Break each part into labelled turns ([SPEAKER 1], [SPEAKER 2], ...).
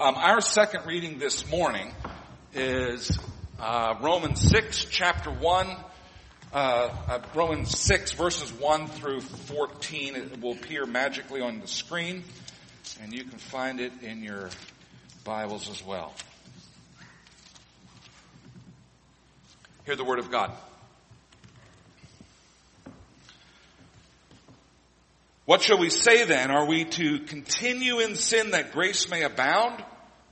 [SPEAKER 1] Um, our second reading this morning is uh, Romans 6, chapter 1, uh, uh, Romans 6, verses 1 through 14. It will appear magically on the screen, and you can find it in your Bibles as well. Hear the Word of God. What shall we say then? Are we to continue in sin that grace may abound?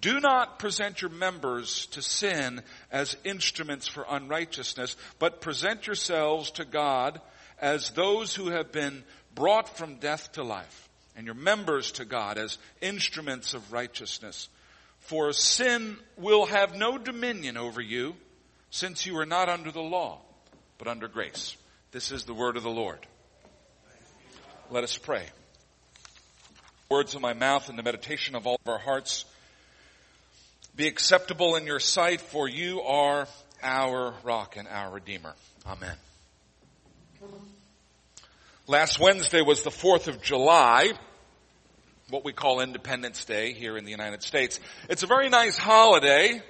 [SPEAKER 1] Do not present your members to sin as instruments for unrighteousness, but present yourselves to God as those who have been brought from death to life, and your members to God as instruments of righteousness. For sin will have no dominion over you, since you are not under the law, but under grace. This is the word of the Lord. Let us pray. Words of my mouth and the meditation of all of our hearts be acceptable in your sight, for you are our rock and our redeemer. Amen. Last Wednesday was the 4th of July, what we call Independence Day here in the United States. It's a very nice holiday,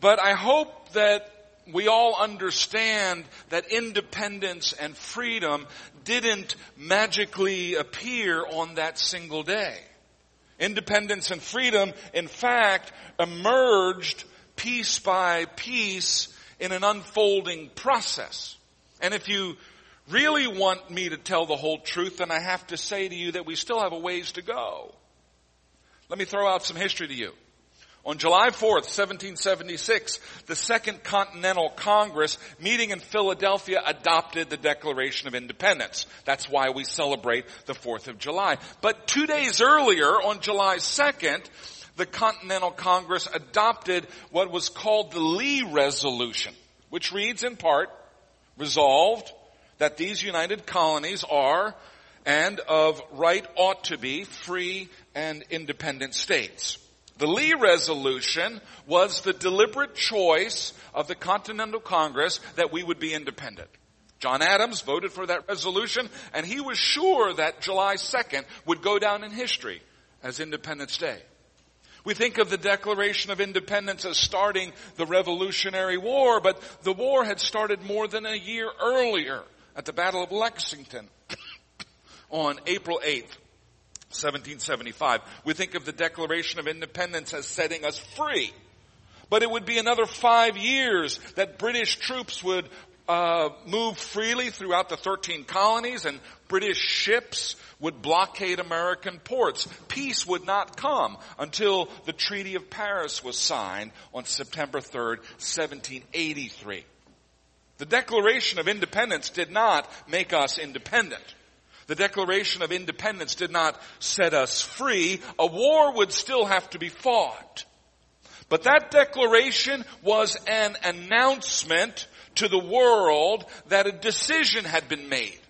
[SPEAKER 1] but I hope that we all understand that independence and freedom didn't magically appear on that single day. Independence and freedom, in fact, emerged piece by piece in an unfolding process. And if you really want me to tell the whole truth, then I have to say to you that we still have a ways to go. Let me throw out some history to you. On July 4th, 1776, the Second Continental Congress meeting in Philadelphia adopted the Declaration of Independence. That's why we celebrate the 4th of July. But two days earlier, on July 2nd, the Continental Congress adopted what was called the Lee Resolution, which reads in part, resolved that these united colonies are and of right ought to be free and independent states. The Lee resolution was the deliberate choice of the Continental Congress that we would be independent. John Adams voted for that resolution and he was sure that July 2nd would go down in history as Independence Day. We think of the Declaration of Independence as starting the Revolutionary War, but the war had started more than a year earlier at the Battle of Lexington on April 8th, 1775. We think of the Declaration of Independence as setting us free. But it would be another five years that British troops would uh, move freely throughout the 13 colonies and British ships would blockade American ports. Peace would not come until the Treaty of Paris was signed on September 3rd, 1783. The Declaration of Independence did not make us independent. The Declaration of Independence did not set us free. A war would still have to be fought. But that declaration was an announcement to the world that a decision had been made.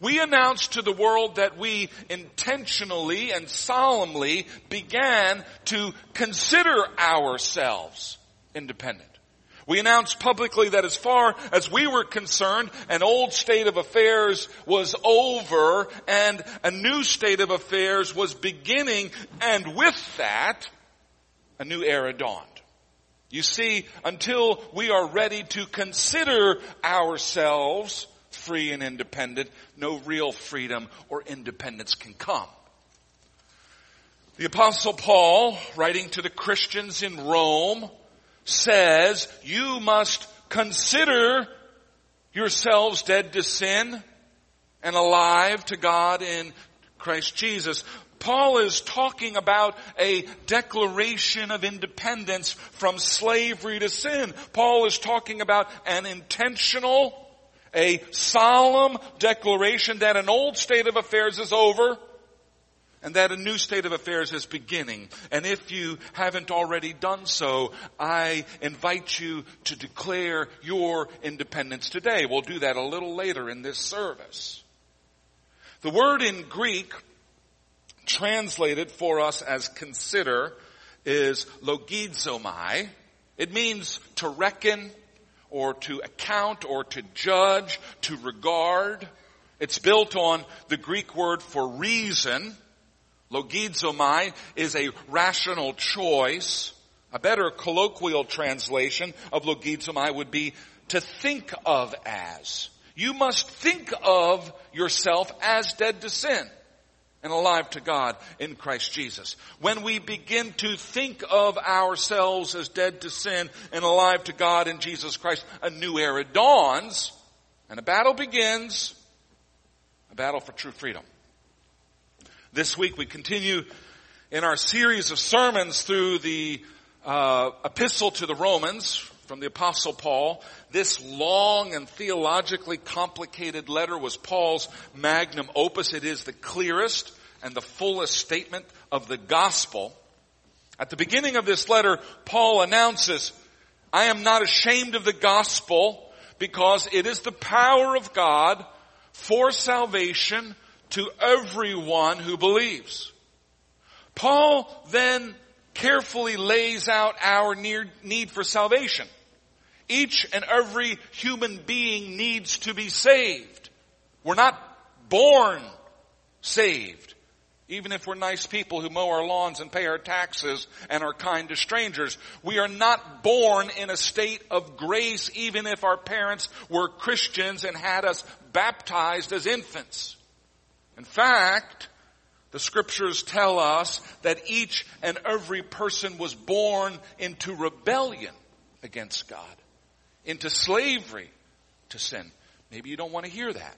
[SPEAKER 1] We announced to the world that we intentionally and solemnly began to consider ourselves independent. We announced publicly that as far as we were concerned, an old state of affairs was over and a new state of affairs was beginning and with that, a new era dawned. You see, until we are ready to consider ourselves free and independent, no real freedom or independence can come. The apostle Paul, writing to the Christians in Rome, says you must consider yourselves dead to sin and alive to God in Christ Jesus. Paul is talking about a declaration of independence from slavery to sin. Paul is talking about an intentional, a solemn declaration that an old state of affairs is over and that a new state of affairs is beginning. And if you haven't already done so, I invite you to declare your independence today. We'll do that a little later in this service. The word in Greek translated for us as consider is logizomai. It means to reckon or to account or to judge, to regard. It's built on the Greek word for reason Logizomai is a rational choice. A better colloquial translation of logizomai would be to think of as. You must think of yourself as dead to sin and alive to God in Christ Jesus. When we begin to think of ourselves as dead to sin and alive to God in Jesus Christ, a new era dawns and a battle begins, a battle for true freedom. This week we continue in our series of sermons through the uh, epistle to the Romans from the apostle Paul. This long and theologically complicated letter was Paul's magnum opus. It is the clearest and the fullest statement of the gospel. At the beginning of this letter, Paul announces, I am not ashamed of the gospel because it is the power of God for salvation to everyone who believes. Paul then carefully lays out our need for salvation. Each and every human being needs to be saved. We're not born saved. Even if we're nice people who mow our lawns and pay our taxes and are kind to strangers, we are not born in a state of grace even if our parents were Christians and had us baptized as infants. In fact, the scriptures tell us that each and every person was born into rebellion against God, into slavery to sin. Maybe you don't want to hear that.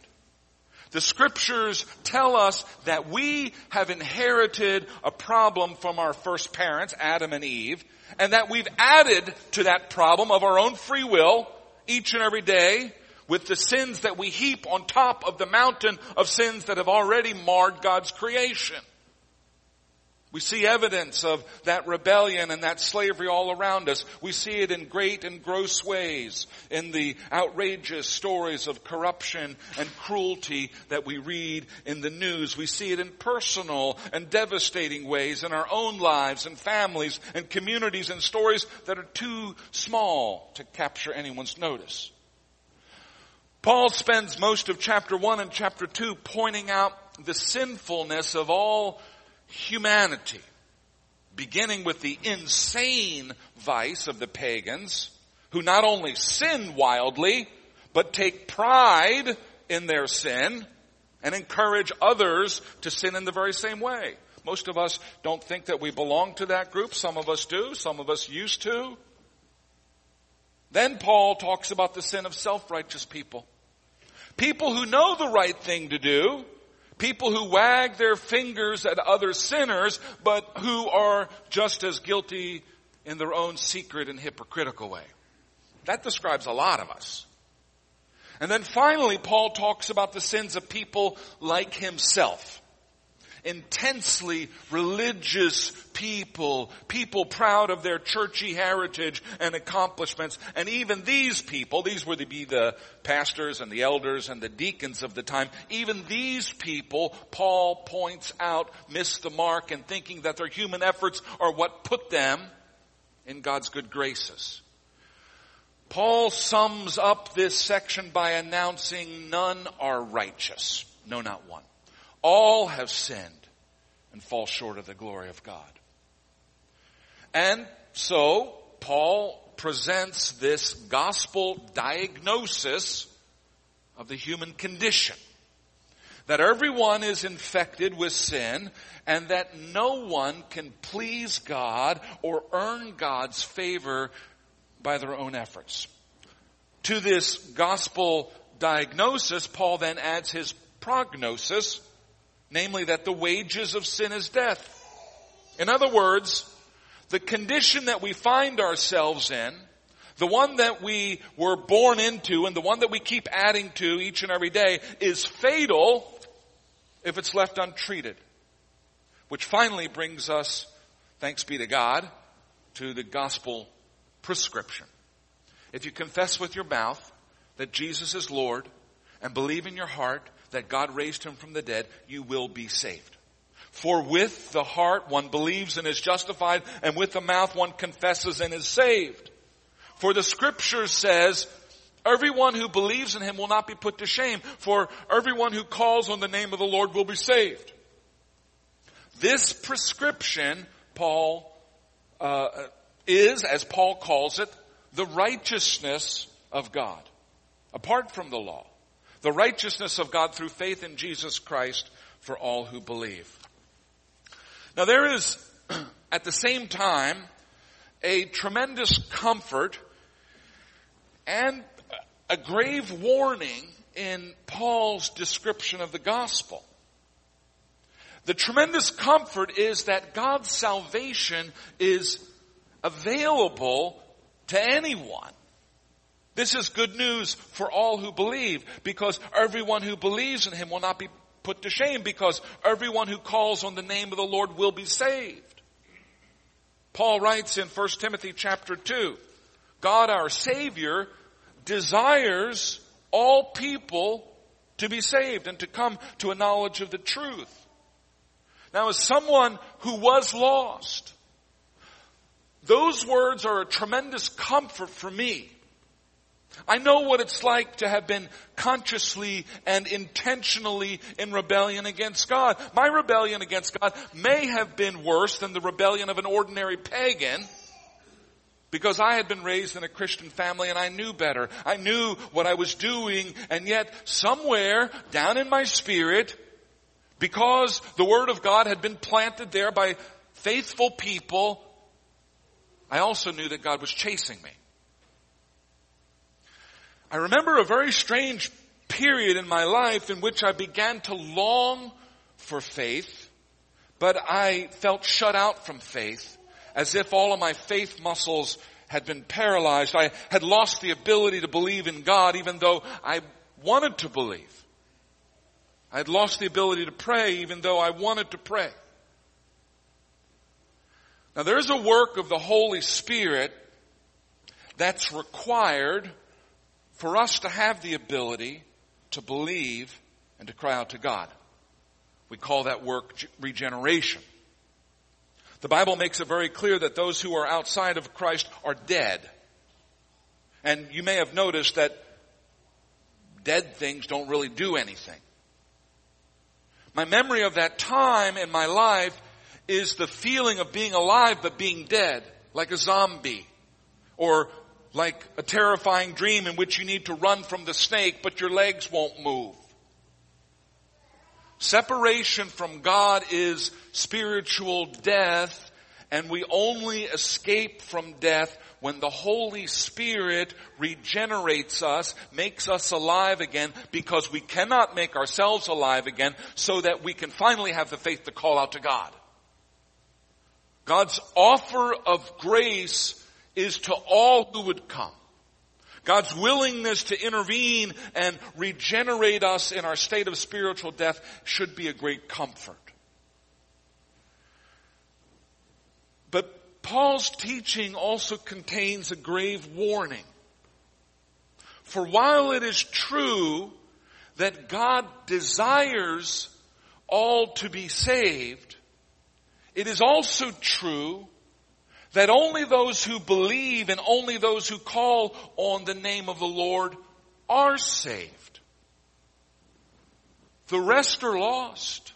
[SPEAKER 1] The scriptures tell us that we have inherited a problem from our first parents, Adam and Eve, and that we've added to that problem of our own free will each and every day with the sins that we heap on top of the mountain of sins that have already marred God's creation. We see evidence of that rebellion and that slavery all around us. We see it in great and gross ways in the outrageous stories of corruption and cruelty that we read in the news. We see it in personal and devastating ways in our own lives and families and communities and stories that are too small to capture anyone's notice. Paul spends most of chapter 1 and chapter 2 pointing out the sinfulness of all humanity, beginning with the insane vice of the pagans, who not only sin wildly, but take pride in their sin and encourage others to sin in the very same way. Most of us don't think that we belong to that group. Some of us do. Some of us used to. Then Paul talks about the sin of self-righteous people. People who know the right thing to do, people who wag their fingers at other sinners, but who are just as guilty in their own secret and hypocritical way. That describes a lot of us. And then finally, Paul talks about the sins of people like himself intensely religious people, people proud of their churchy heritage and accomplishments. And even these people, these were to be the pastors and the elders and the deacons of the time, even these people, Paul points out, miss the mark in thinking that their human efforts are what put them in God's good graces. Paul sums up this section by announcing none are righteous. No, not one. All have sinned and fall short of the glory of God. And so, Paul presents this gospel diagnosis of the human condition. That everyone is infected with sin and that no one can please God or earn God's favor by their own efforts. To this gospel diagnosis, Paul then adds his prognosis, namely that the wages of sin is death. In other words, the condition that we find ourselves in, the one that we were born into and the one that we keep adding to each and every day is fatal if it's left untreated. Which finally brings us, thanks be to God, to the gospel prescription. If you confess with your mouth that Jesus is Lord and believe in your heart that God raised him from the dead, you will be saved. For with the heart one believes and is justified, and with the mouth one confesses and is saved. For the scripture says, everyone who believes in him will not be put to shame, for everyone who calls on the name of the Lord will be saved. This prescription, Paul, uh, is, as Paul calls it, the righteousness of God, apart from the law. The righteousness of God through faith in Jesus Christ for all who believe. Now there is, at the same time, a tremendous comfort and a grave warning in Paul's description of the gospel. The tremendous comfort is that God's salvation is available to anyone. This is good news for all who believe because everyone who believes in him will not be put to shame because everyone who calls on the name of the Lord will be saved. Paul writes in 1 Timothy chapter 2, God our Savior desires all people to be saved and to come to a knowledge of the truth. Now as someone who was lost, those words are a tremendous comfort for me. I know what it's like to have been consciously and intentionally in rebellion against God. My rebellion against God may have been worse than the rebellion of an ordinary pagan because I had been raised in a Christian family and I knew better. I knew what I was doing and yet somewhere down in my spirit, because the Word of God had been planted there by faithful people, I also knew that God was chasing me. I remember a very strange period in my life in which I began to long for faith, but I felt shut out from faith as if all of my faith muscles had been paralyzed. I had lost the ability to believe in God even though I wanted to believe. I had lost the ability to pray even though I wanted to pray. Now there's a work of the Holy Spirit that's required for us to have the ability to believe and to cry out to God. We call that work regeneration. The Bible makes it very clear that those who are outside of Christ are dead. And you may have noticed that dead things don't really do anything. My memory of that time in my life is the feeling of being alive but being dead, like a zombie. Or like a terrifying dream in which you need to run from the snake but your legs won't move. Separation from God is spiritual death and we only escape from death when the Holy Spirit regenerates us, makes us alive again, because we cannot make ourselves alive again, so that we can finally have the faith to call out to God. God's offer of grace is to all who would come. God's willingness to intervene and regenerate us in our state of spiritual death should be a great comfort. But Paul's teaching also contains a grave warning. For while it is true that God desires all to be saved, it is also true that only those who believe and only those who call on the name of the Lord are saved. The rest are lost.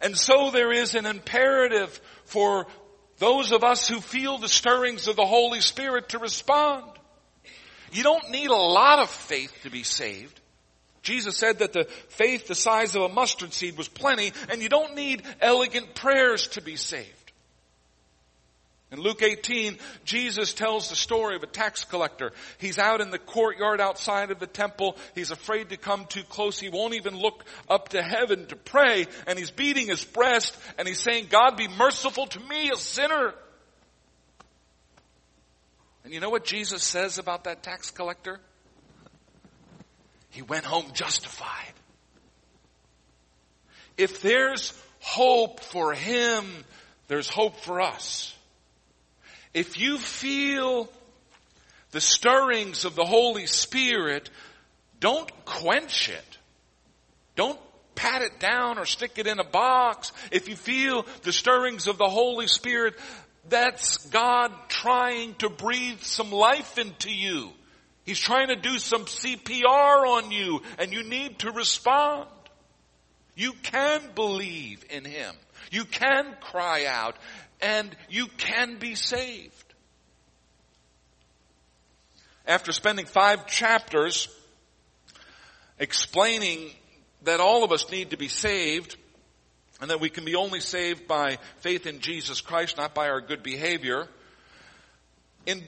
[SPEAKER 1] And so there is an imperative for those of us who feel the stirrings of the Holy Spirit to respond. You don't need a lot of faith to be saved. Jesus said that the faith the size of a mustard seed was plenty, and you don't need elegant prayers to be saved. In Luke 18, Jesus tells the story of a tax collector. He's out in the courtyard outside of the temple. He's afraid to come too close. He won't even look up to heaven to pray. And he's beating his breast and he's saying, God be merciful to me, a sinner. And you know what Jesus says about that tax collector? He went home justified. If there's hope for him, there's hope for us. If you feel the stirrings of the Holy Spirit, don't quench it. Don't pat it down or stick it in a box. If you feel the stirrings of the Holy Spirit, that's God trying to breathe some life into you. He's trying to do some CPR on you and you need to respond. You can believe in Him. You can cry out and you can be saved. After spending five chapters explaining that all of us need to be saved and that we can be only saved by faith in Jesus Christ, not by our good behavior, in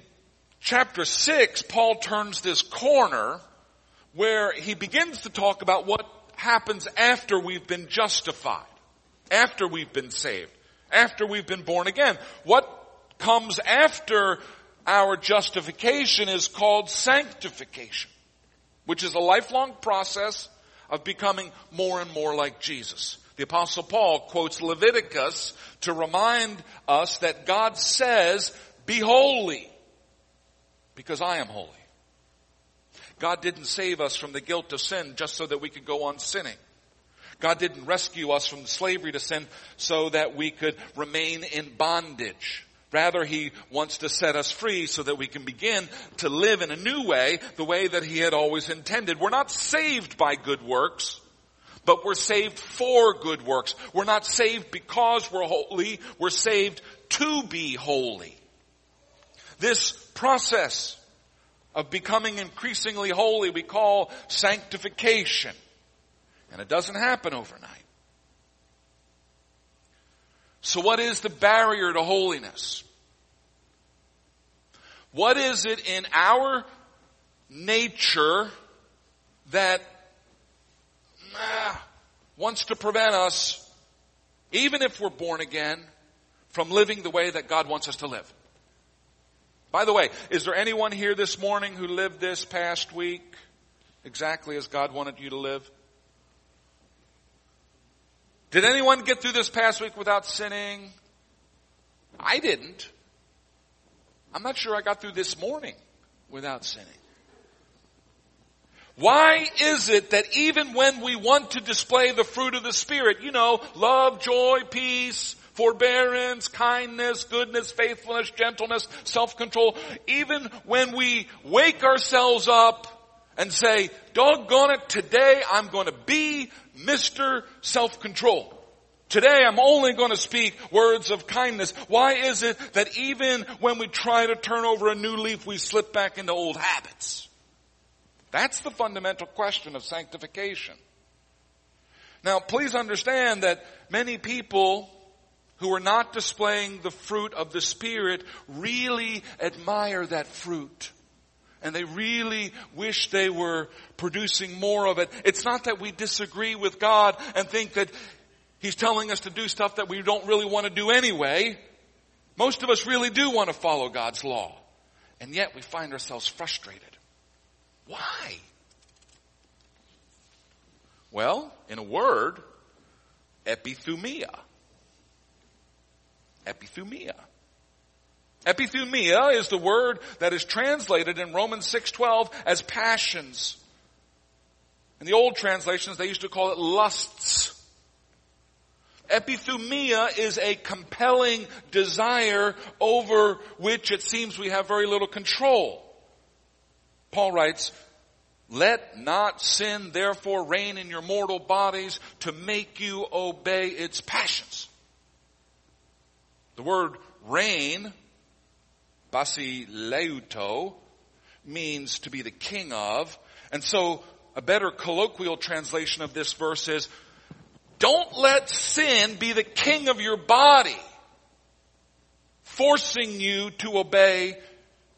[SPEAKER 1] chapter six, Paul turns this corner where he begins to talk about what happens after we've been justified, after we've been saved after we've been born again. What comes after our justification is called sanctification, which is a lifelong process of becoming more and more like Jesus. The apostle Paul quotes Leviticus to remind us that God says, be holy because I am holy. God didn't save us from the guilt of sin just so that we could go on sinning. God didn't rescue us from slavery to sin so that we could remain in bondage. Rather, He wants to set us free so that we can begin to live in a new way, the way that He had always intended. We're not saved by good works, but we're saved for good works. We're not saved because we're holy, we're saved to be holy. This process of becoming increasingly holy we call sanctification. And it doesn't happen overnight. So what is the barrier to holiness? What is it in our nature that ah, wants to prevent us, even if we're born again, from living the way that God wants us to live? By the way, is there anyone here this morning who lived this past week exactly as God wanted you to live? Did anyone get through this past week without sinning? I didn't. I'm not sure I got through this morning without sinning. Why is it that even when we want to display the fruit of the Spirit, you know, love, joy, peace, forbearance, kindness, goodness, faithfulness, gentleness, self-control, even when we wake ourselves up and say, doggone it, today I'm going to be Mr. Self-Control. Today I'm only going to speak words of kindness. Why is it that even when we try to turn over a new leaf, we slip back into old habits? That's the fundamental question of sanctification. Now please understand that many people who are not displaying the fruit of the Spirit really admire that fruit and they really wish they were producing more of it. It's not that we disagree with God and think that He's telling us to do stuff that we don't really want to do anyway. Most of us really do want to follow God's law. And yet we find ourselves frustrated. Why? Well, in a word, epithumia. Epithumia. Epithumia is the word that is translated in Romans 6:12 as passions. In the old translations they used to call it lusts. Epithumia is a compelling desire over which it seems we have very little control. Paul writes, let not sin therefore reign in your mortal bodies to make you obey its passions. The word reign, basileuto, means to be the king of. And so a better colloquial translation of this verse is, don't let sin be the king of your body, forcing you to obey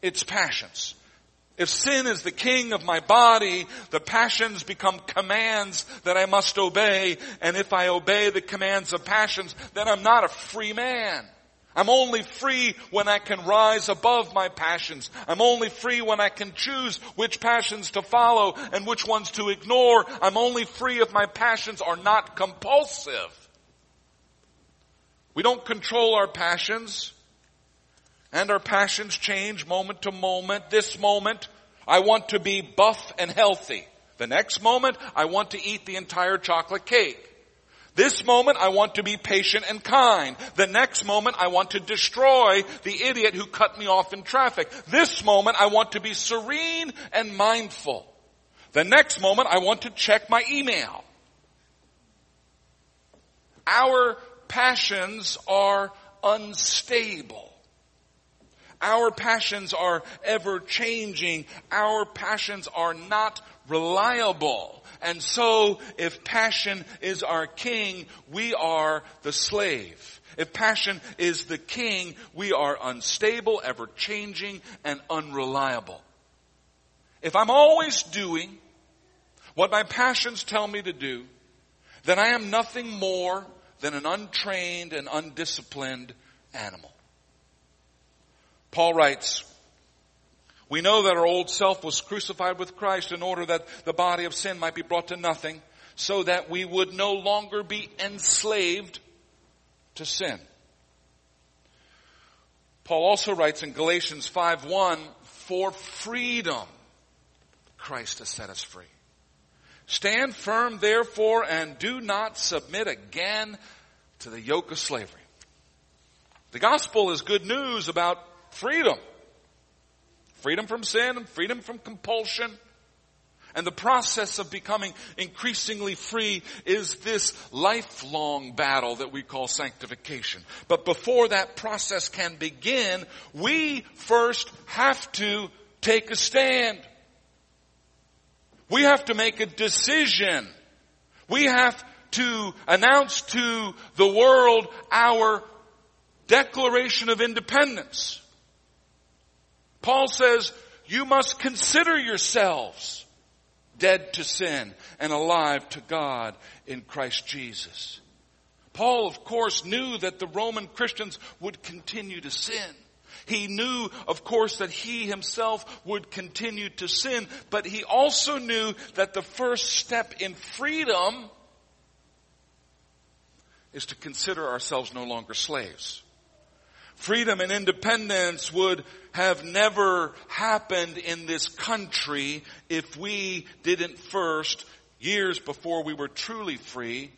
[SPEAKER 1] its passions. If sin is the king of my body, the passions become commands that I must obey, and if I obey the commands of passions, then I'm not a free man. I'm only free when I can rise above my passions. I'm only free when I can choose which passions to follow and which ones to ignore. I'm only free if my passions are not compulsive. We don't control our passions. And our passions change moment to moment. This moment, I want to be buff and healthy. The next moment, I want to eat the entire chocolate cake. This moment I want to be patient and kind. The next moment I want to destroy the idiot who cut me off in traffic. This moment I want to be serene and mindful. The next moment I want to check my email. Our passions are unstable. Our passions are ever changing. Our passions are not reliable. And so, if passion is our king, we are the slave. If passion is the king, we are unstable, ever changing, and unreliable. If I'm always doing what my passions tell me to do, then I am nothing more than an untrained and undisciplined animal. Paul writes, we know that our old self was crucified with Christ in order that the body of sin might be brought to nothing so that we would no longer be enslaved to sin. Paul also writes in Galatians 5:1, "For freedom Christ has set us free. Stand firm therefore and do not submit again to the yoke of slavery." The gospel is good news about freedom. Freedom from sin and freedom from compulsion. And the process of becoming increasingly free is this lifelong battle that we call sanctification. But before that process can begin, we first have to take a stand. We have to make a decision. We have to announce to the world our declaration of independence. Paul says, you must consider yourselves dead to sin and alive to God in Christ Jesus. Paul, of course, knew that the Roman Christians would continue to sin. He knew, of course, that he himself would continue to sin, but he also knew that the first step in freedom is to consider ourselves no longer slaves. Freedom and independence would have never happened in this country if we didn't first, years before we were truly free,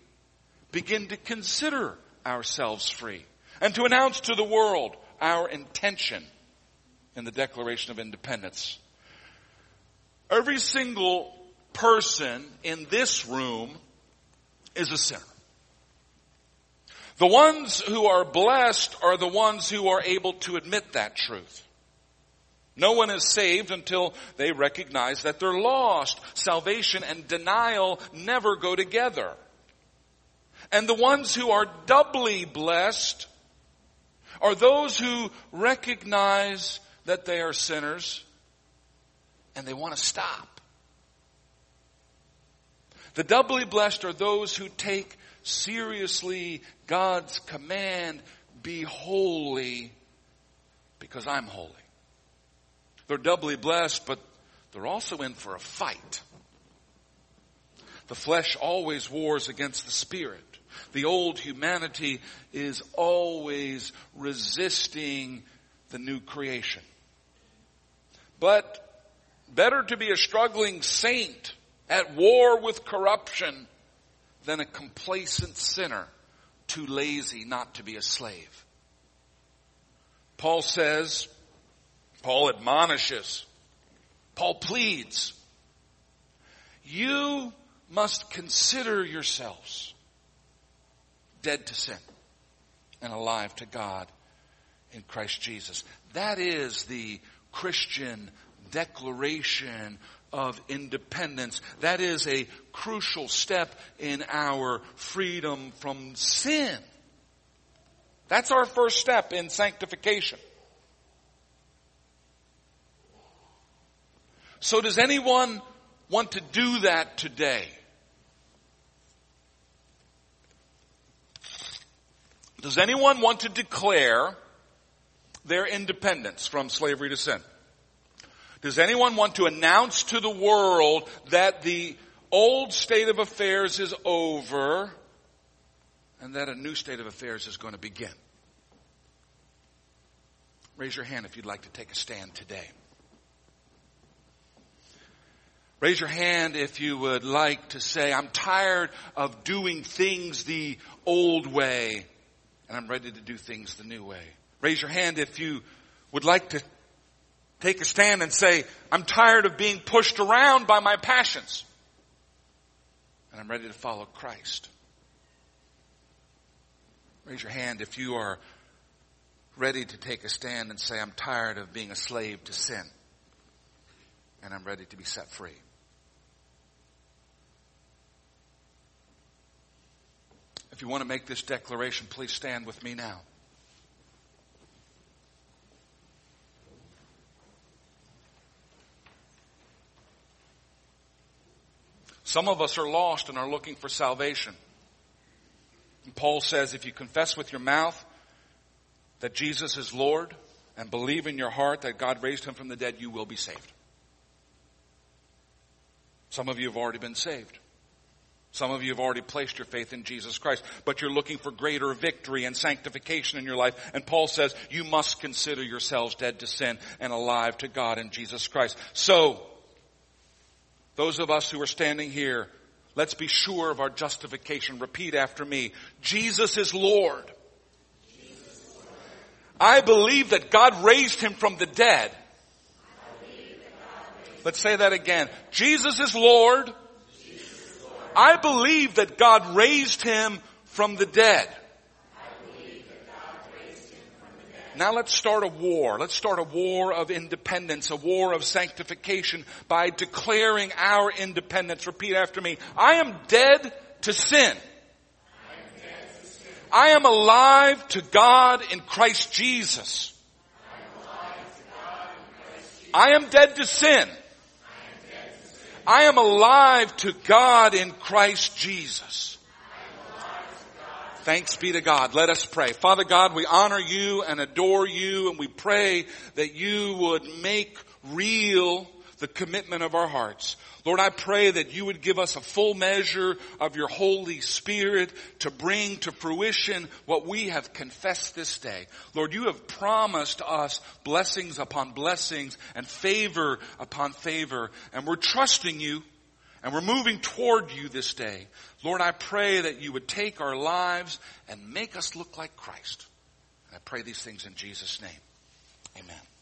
[SPEAKER 1] begin to consider ourselves free and to announce to the world our intention in the Declaration of Independence. Every single person in this room is a sinner. The ones who are blessed are the ones who are able to admit that truth. No one is saved until they recognize that they're lost. Salvation and denial never go together. And the ones who are doubly blessed are those who recognize that they are sinners and they want to stop. The doubly blessed are those who take seriously God's command, be holy because I'm holy. They're doubly blessed, but they're also in for a fight. The flesh always wars against the spirit. The old humanity is always resisting the new creation. But better to be a struggling saint at war with corruption than a complacent sinner too lazy not to be a slave. Paul says, Paul admonishes, Paul pleads, you must consider yourselves dead to sin and alive to God in Christ Jesus. That is the Christian declaration of independence. That is a crucial step in our freedom from sin. That's our first step in sanctification. So does anyone want to do that today? Does anyone want to declare their independence from slavery to sin? Does anyone want to announce to the world that the old state of affairs is over and that a new state of affairs is going to begin? Raise your hand if you'd like to take a stand today. Raise your hand if you would like to say, I'm tired of doing things the old way and I'm ready to do things the new way. Raise your hand if you would like to take a stand and say, I'm tired of being pushed around by my passions. And I'm ready to follow Christ. Raise your hand if you are ready to take a stand and say, I'm tired of being a slave to sin. And I'm ready to be set free. If you want to make this declaration, please stand with me now. Some of us are lost and are looking for salvation. And Paul says if you confess with your mouth that Jesus is Lord and believe in your heart that God raised him from the dead, you will be saved. Some of you have already been saved. Some of you have already placed your faith in Jesus Christ, but you're looking for greater victory and sanctification in your life. And Paul says you must consider yourselves dead to sin and alive to God in Jesus Christ. So, those of us who are standing here, let's be sure of our justification. Repeat after me. Jesus is Lord. I believe that God raised him from the dead. Let's say that again. Jesus is Lord. I believe that God raised him from the dead. Now let's start a war. Let's start a war of independence, a war of sanctification by declaring our independence. Repeat after me. I am dead to sin. I am alive to God in Christ Jesus. I am dead to sin. I am alive to God in Christ Jesus. Thanks be to God. Let us pray. Father God, we honor you and adore you and we pray that you would make real the commitment of our hearts. Lord, I pray that you would give us a full measure of your Holy Spirit to bring to fruition what we have confessed this day. Lord, you have promised us blessings upon blessings and favor upon favor, and we're trusting you and we're moving toward you this day. Lord, I pray that you would take our lives and make us look like Christ. And I pray these things in Jesus' name. Amen.